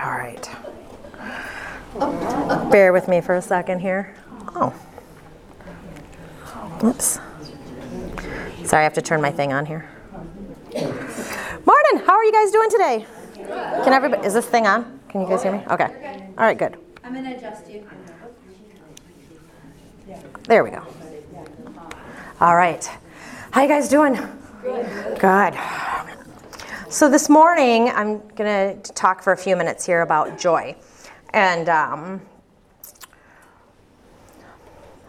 All right. Bear with me for a second here. Oh. Oops. Sorry, I have to turn my thing on here. Morning. How are you guys doing today? Can everybody? Is this thing on? Can you guys hear me? Okay. All right. Good. I'm gonna adjust you. There we go. All right. How you guys doing? Good. Good. So this morning, I'm going to talk for a few minutes here about joy, and um,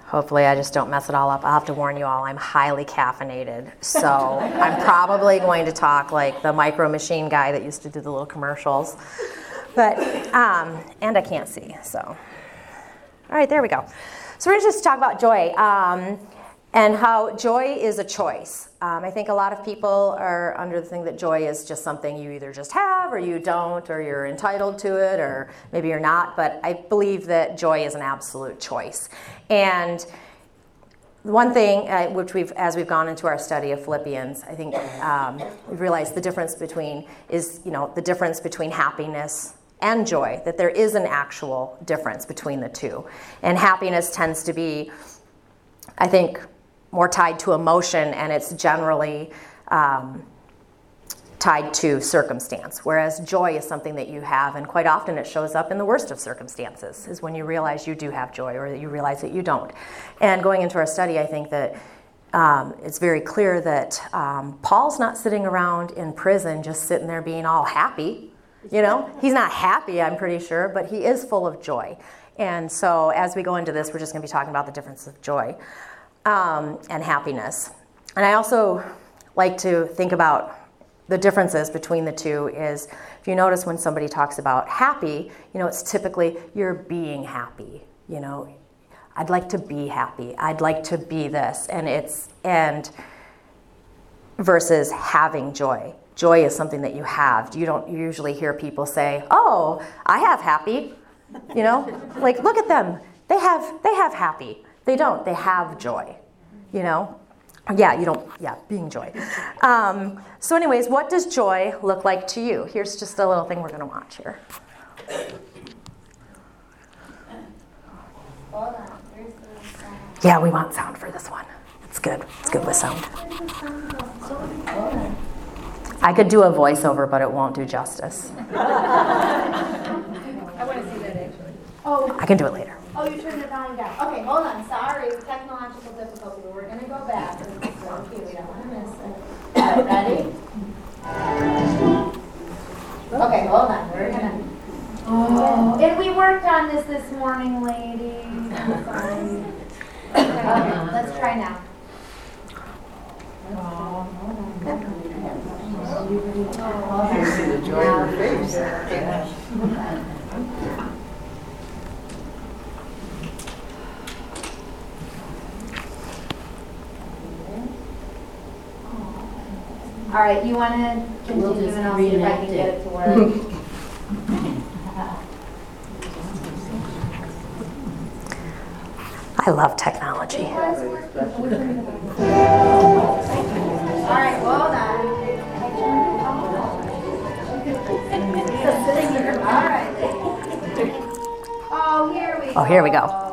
hopefully, I just don't mess it all up. I'll have to warn you all. I'm highly caffeinated, so I'm probably going to talk like the micro machine guy that used to do the little commercials. But um, and I can't see, so all right, there we go. So we're going to just talk about joy. Um, and how joy is a choice. Um, I think a lot of people are under the thing that joy is just something you either just have or you don't, or you're entitled to it, or maybe you're not. But I believe that joy is an absolute choice. And one thing, uh, which we've, as we've gone into our study of Philippians, I think um, we've realized the difference between is, you know, the difference between happiness and joy. That there is an actual difference between the two, and happiness tends to be, I think, more tied to emotion, and it's generally um, tied to circumstance. Whereas joy is something that you have, and quite often it shows up in the worst of circumstances, is when you realize you do have joy or that you realize that you don't. And going into our study, I think that um, it's very clear that um, Paul's not sitting around in prison just sitting there being all happy. You know, he's not happy, I'm pretty sure, but he is full of joy. And so, as we go into this, we're just going to be talking about the difference of joy um, and happiness. And I also like to think about the differences between the two is if you notice when somebody talks about happy, you know, it's typically you're being happy, you know, I'd like to be happy. I'd like to be this and it's and versus having joy. Joy is something that you have. You don't usually hear people say, "Oh, I have happy." You know? like look at them. They have they have happy. They don't. They have joy, you know? Yeah, you don't, yeah, being joy. Um, so, anyways, what does joy look like to you? Here's just a little thing we're going to watch here. Yeah, we want sound for this one. It's good. It's good with sound. I could do a voiceover, but it won't do justice. I wanna see that actually. Oh, I can do it later. Oh, you turned it down again. Okay, hold on, sorry, technological difficulty, we're gonna go back. Okay, we don't wanna miss it. All right, ready? Okay, hold on, we're gonna. Oh. And we worked on this this morning, ladies. Okay, let's try now. You see the joy in her face. All right, you wanna We'll continue just and I'll see if I can reenact get it. it to work. I love technology. All right, well done. All right. Oh, here we go. Oh, here we go.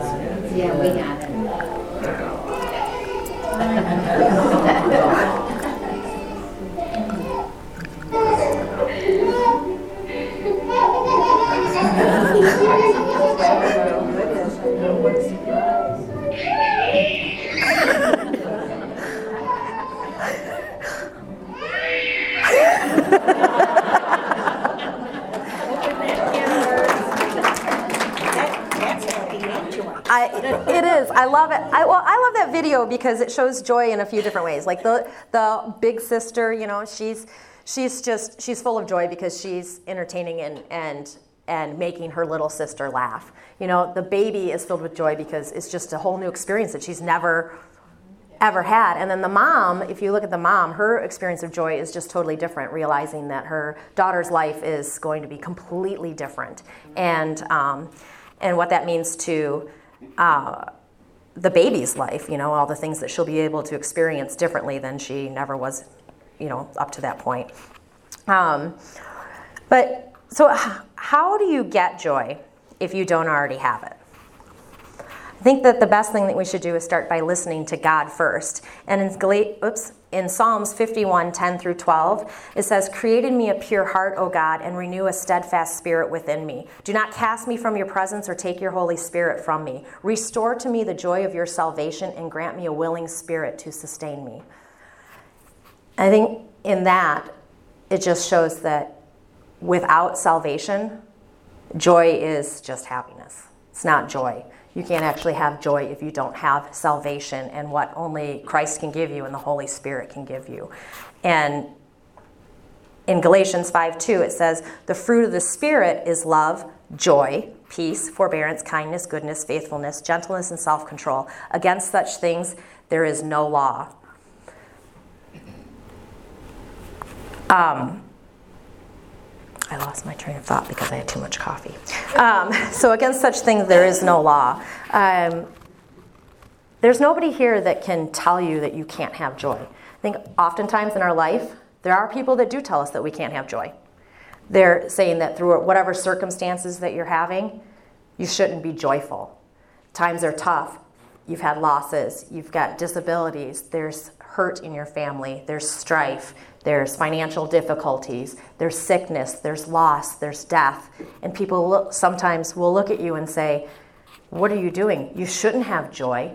This out? Yeah, we it. I love it. I, well, I love that video because it shows joy in a few different ways. Like the the big sister, you know, she's she's just she's full of joy because she's entertaining and and and making her little sister laugh. You know, the baby is filled with joy because it's just a whole new experience that she's never ever had. And then the mom, if you look at the mom, her experience of joy is just totally different, realizing that her daughter's life is going to be completely different, and um, and what that means to uh, the baby's life. You know, all the things that she'll be able to experience differently than she never was, you know, up to that point. Um, but so, how do you get joy if you don't already have it? I think that the best thing that we should do is start by listening to God first. And in, oops, in Psalms 51 10 through 12, it says, Create in me a pure heart, O God, and renew a steadfast spirit within me. Do not cast me from your presence or take your Holy Spirit from me. Restore to me the joy of your salvation and grant me a willing spirit to sustain me. I think in that, it just shows that without salvation, joy is just happiness. It's not joy. You can't actually have joy if you don't have salvation and what only Christ can give you and the Holy Spirit can give you. And in Galatians 5 2, it says, The fruit of the Spirit is love, joy, peace, forbearance, kindness, goodness, faithfulness, gentleness, and self control. Against such things, there is no law. Um, I lost my train of thought because I had too much coffee. Um, so, against such things, there is no law. Um, there's nobody here that can tell you that you can't have joy. I think oftentimes in our life, there are people that do tell us that we can't have joy. They're saying that through whatever circumstances that you're having, you shouldn't be joyful. Times are tough. You've had losses, you've got disabilities, there's hurt in your family, there's strife, there's financial difficulties, there's sickness, there's loss, there's death. And people look, sometimes will look at you and say, What are you doing? You shouldn't have joy.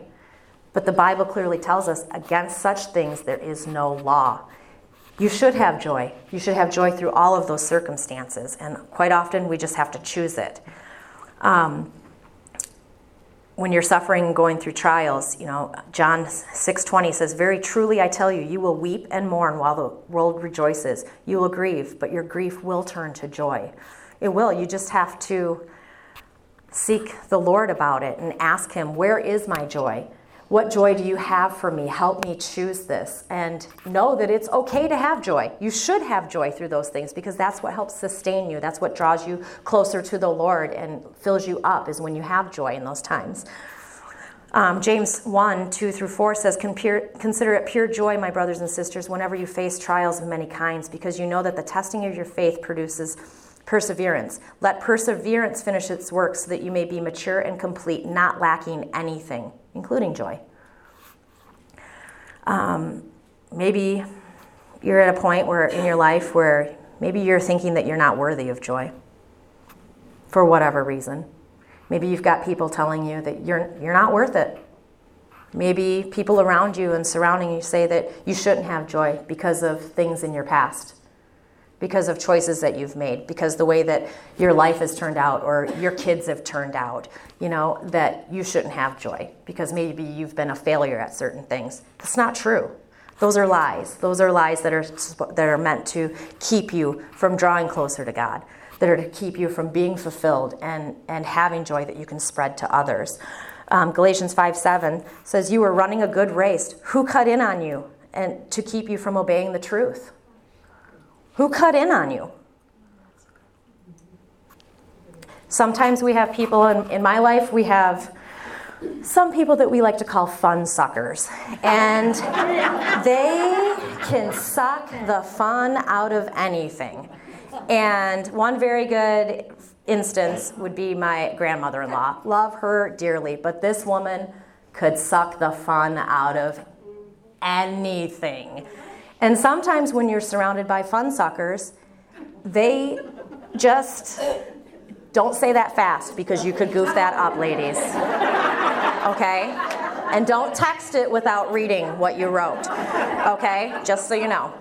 But the Bible clearly tells us against such things there is no law. You should have joy. You should have joy through all of those circumstances. And quite often we just have to choose it. Um, when you're suffering and going through trials, you know, John 6:20 says, "Very truly I tell you, you will weep and mourn while the world rejoices. You will grieve, but your grief will turn to joy." It will. You just have to seek the Lord about it and ask him, "Where is my joy? What joy do you have for me? Help me choose this." And know that it's okay to have joy. You should have joy through those things because that's what helps sustain you. That's what draws you closer to the Lord and fills you up is when you have joy in those times. Um, James 1 2 through 4 says, Consider it pure joy, my brothers and sisters, whenever you face trials of many kinds, because you know that the testing of your faith produces perseverance. Let perseverance finish its work so that you may be mature and complete, not lacking anything, including joy. Um, maybe you're at a point where in your life where maybe you're thinking that you're not worthy of joy for whatever reason. Maybe you've got people telling you that you're, you're not worth it. Maybe people around you and surrounding you say that you shouldn't have joy because of things in your past, because of choices that you've made, because the way that your life has turned out or your kids have turned out, you know, that you shouldn't have joy because maybe you've been a failure at certain things. That's not true. Those are lies. Those are lies that are, that are meant to keep you from drawing closer to God that are to keep you from being fulfilled and, and having joy that you can spread to others. Um, Galatians 5 7 says, You were running a good race. Who cut in on you and to keep you from obeying the truth? Who cut in on you? Sometimes we have people in, in my life, we have some people that we like to call fun suckers. And they can suck the fun out of anything. And one very good instance would be my grandmother in law. Love her dearly, but this woman could suck the fun out of anything. And sometimes when you're surrounded by fun suckers, they just don't say that fast because you could goof that up, ladies. Okay? And don't text it without reading what you wrote. Okay? Just so you know.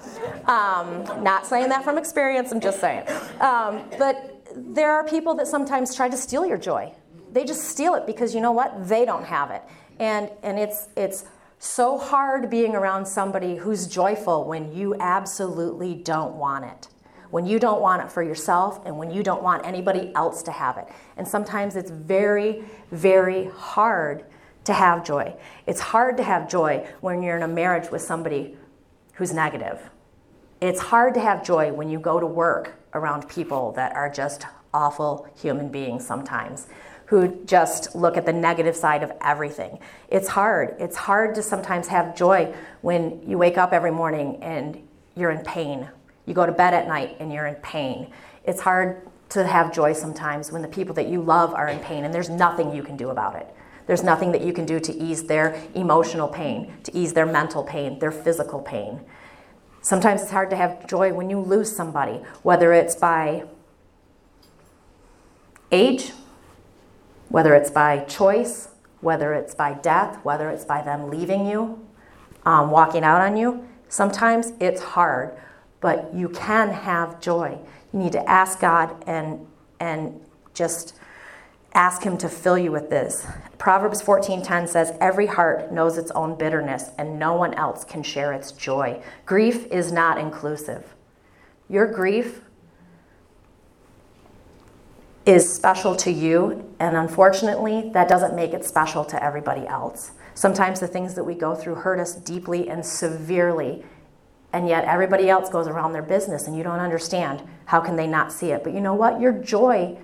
Um, not saying that from experience, I'm just saying. Um, but there are people that sometimes try to steal your joy. They just steal it because you know what? They don't have it. And, and it's, it's so hard being around somebody who's joyful when you absolutely don't want it. When you don't want it for yourself and when you don't want anybody else to have it. And sometimes it's very, very hard to have joy. It's hard to have joy when you're in a marriage with somebody who's negative. It's hard to have joy when you go to work around people that are just awful human beings sometimes who just look at the negative side of everything. It's hard. It's hard to sometimes have joy when you wake up every morning and you're in pain. You go to bed at night and you're in pain. It's hard to have joy sometimes when the people that you love are in pain and there's nothing you can do about it. There's nothing that you can do to ease their emotional pain, to ease their mental pain, their physical pain. Sometimes it's hard to have joy when you lose somebody, whether it's by age, whether it's by choice, whether it's by death, whether it's by them leaving you, um, walking out on you. Sometimes it's hard, but you can have joy. You need to ask God and and just ask him to fill you with this. Proverbs 14:10 says every heart knows its own bitterness and no one else can share its joy. Grief is not inclusive. Your grief is special to you, and unfortunately, that doesn't make it special to everybody else. Sometimes the things that we go through hurt us deeply and severely, and yet everybody else goes around their business and you don't understand. How can they not see it? But you know what? Your joy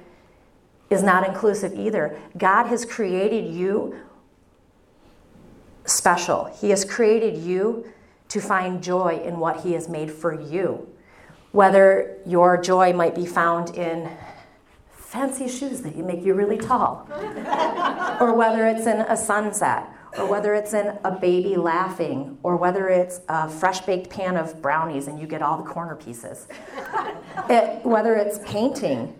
is not inclusive either. God has created you special, He has created you to find joy in what He has made for you. Whether your joy might be found in fancy shoes that you make you really tall, or whether it's in a sunset, or whether it's in a baby laughing, or whether it's a fresh baked pan of brownies and you get all the corner pieces, it, whether it's painting,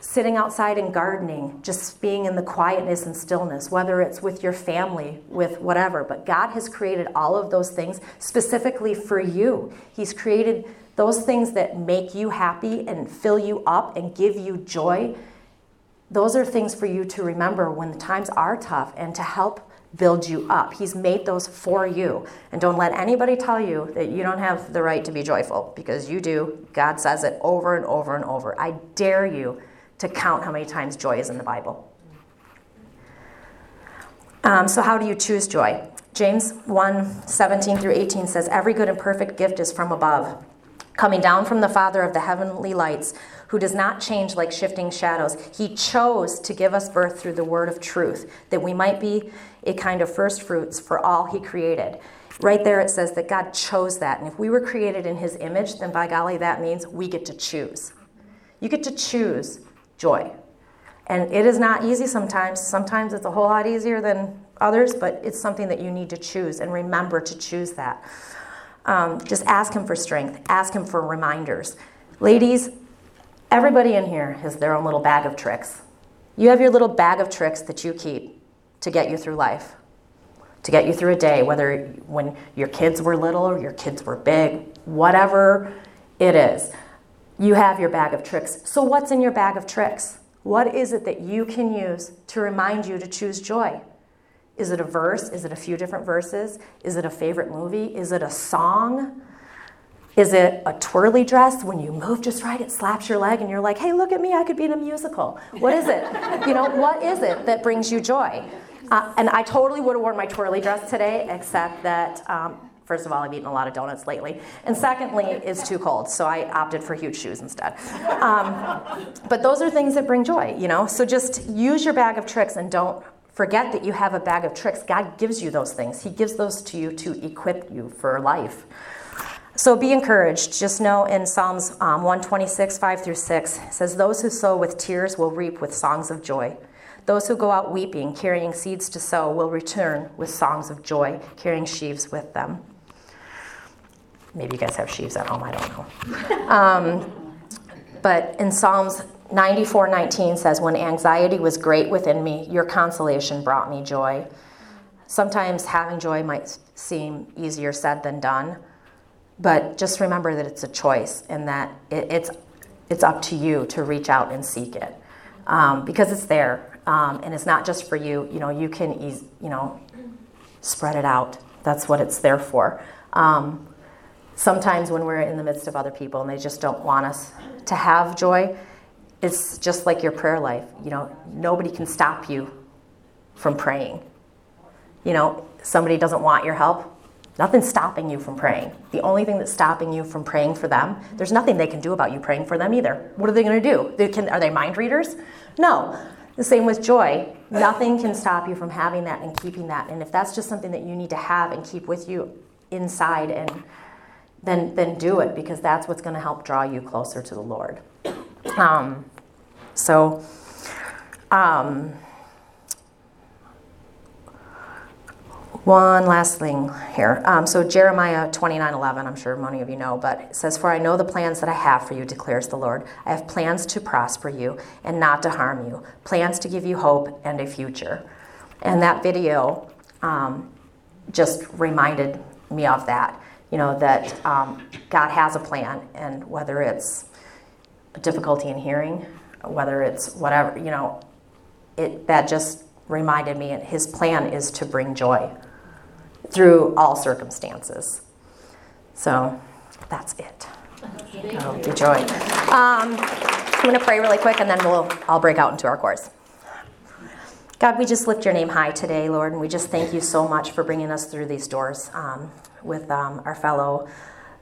sitting outside and gardening, just being in the quietness and stillness, whether it's with your family, with whatever. But God has created all of those things specifically for you. He's created those things that make you happy and fill you up and give you joy, those are things for you to remember when the times are tough and to help build you up. He's made those for you. And don't let anybody tell you that you don't have the right to be joyful because you do. God says it over and over and over. I dare you to count how many times joy is in the Bible. Um, so, how do you choose joy? James 1 17 through 18 says, Every good and perfect gift is from above coming down from the Father of the heavenly lights, who does not change like shifting shadows. He chose to give us birth through the word of truth, that we might be a kind of first fruits for all he created. Right there it says that God chose that. And if we were created in his image, then by golly, that means we get to choose. You get to choose joy. And it is not easy sometimes. Sometimes it's a whole lot easier than others, but it's something that you need to choose and remember to choose that. Um, just ask Him for strength, ask Him for reminders. Ladies, everybody in here has their own little bag of tricks. You have your little bag of tricks that you keep to get you through life, to get you through a day, whether when your kids were little or your kids were big, whatever it is. You have your bag of tricks. So, what's in your bag of tricks? What is it that you can use to remind you to choose joy? Is it a verse? Is it a few different verses? Is it a favorite movie? Is it a song? Is it a twirly dress? When you move just right, it slaps your leg and you're like, hey, look at me, I could be in a musical. What is it? you know, what is it that brings you joy? Uh, and I totally would have worn my twirly dress today, except that, um, first of all, I've eaten a lot of donuts lately. And secondly, it's too cold, so I opted for huge shoes instead. Um, but those are things that bring joy, you know? So just use your bag of tricks and don't Forget that you have a bag of tricks. God gives you those things, He gives those to you to equip you for life. So be encouraged. Just know in Psalms um, 126, 5 through 6, says, Those who sow with tears will reap with songs of joy. Those who go out weeping, carrying seeds to sow, will return with songs of joy, carrying sheaves with them. Maybe you guys have sheaves at home, I don't know. Um, but in Psalms 94:19 says when anxiety was great within me your consolation brought me joy sometimes having joy might seem easier said than done but just remember that it's a choice and that it, it's it's up to you to reach out and seek it um, because it's there Um, and it's not just for you. You know, you can, you know, spread it out. That's what it's there for. Um, sometimes when we're in the midst of other people and they just don't want us to have joy, it's just like your prayer life. You know, nobody can stop you from praying. You know, somebody doesn't want your help, nothing's stopping you from praying. The only thing that's stopping you from praying for them, there's nothing they can do about you praying for them either. What are they going to do? They can, are they mind readers? No. The same with joy. Nothing can stop you from having that and keeping that. And if that's just something that you need to have and keep with you inside and then then do it because that's what's going to help draw you closer to the Lord. Um, so, um, one last thing here. Um, so Jeremiah twenty nine eleven. I'm sure many of you know, but it says, "For I know the plans that I have for you," declares the Lord. "I have plans to prosper you and not to harm you, plans to give you hope and a future." And that video um, just reminded me of that. You know that um, God has a plan, and whether it's a difficulty in hearing, whether it's whatever, you know, it that just reminded me. His plan is to bring joy through all circumstances. So that's it. Oh, the joy. Um, I'm going to pray really quick, and then we'll I'll break out into our course. God, we just lift your name high today, Lord, and we just thank you so much for bringing us through these doors um, with um, our fellow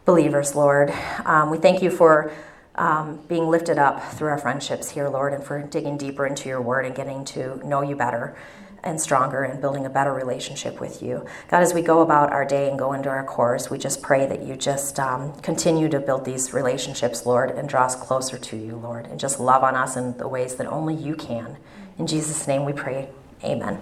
believers, Lord. Um, we thank you for um, being lifted up through our friendships here, Lord, and for digging deeper into your word and getting to know you better and stronger and building a better relationship with you. God, as we go about our day and go into our course, we just pray that you just um, continue to build these relationships, Lord, and draw us closer to you, Lord, and just love on us in the ways that only you can. In Jesus' name we pray. Amen.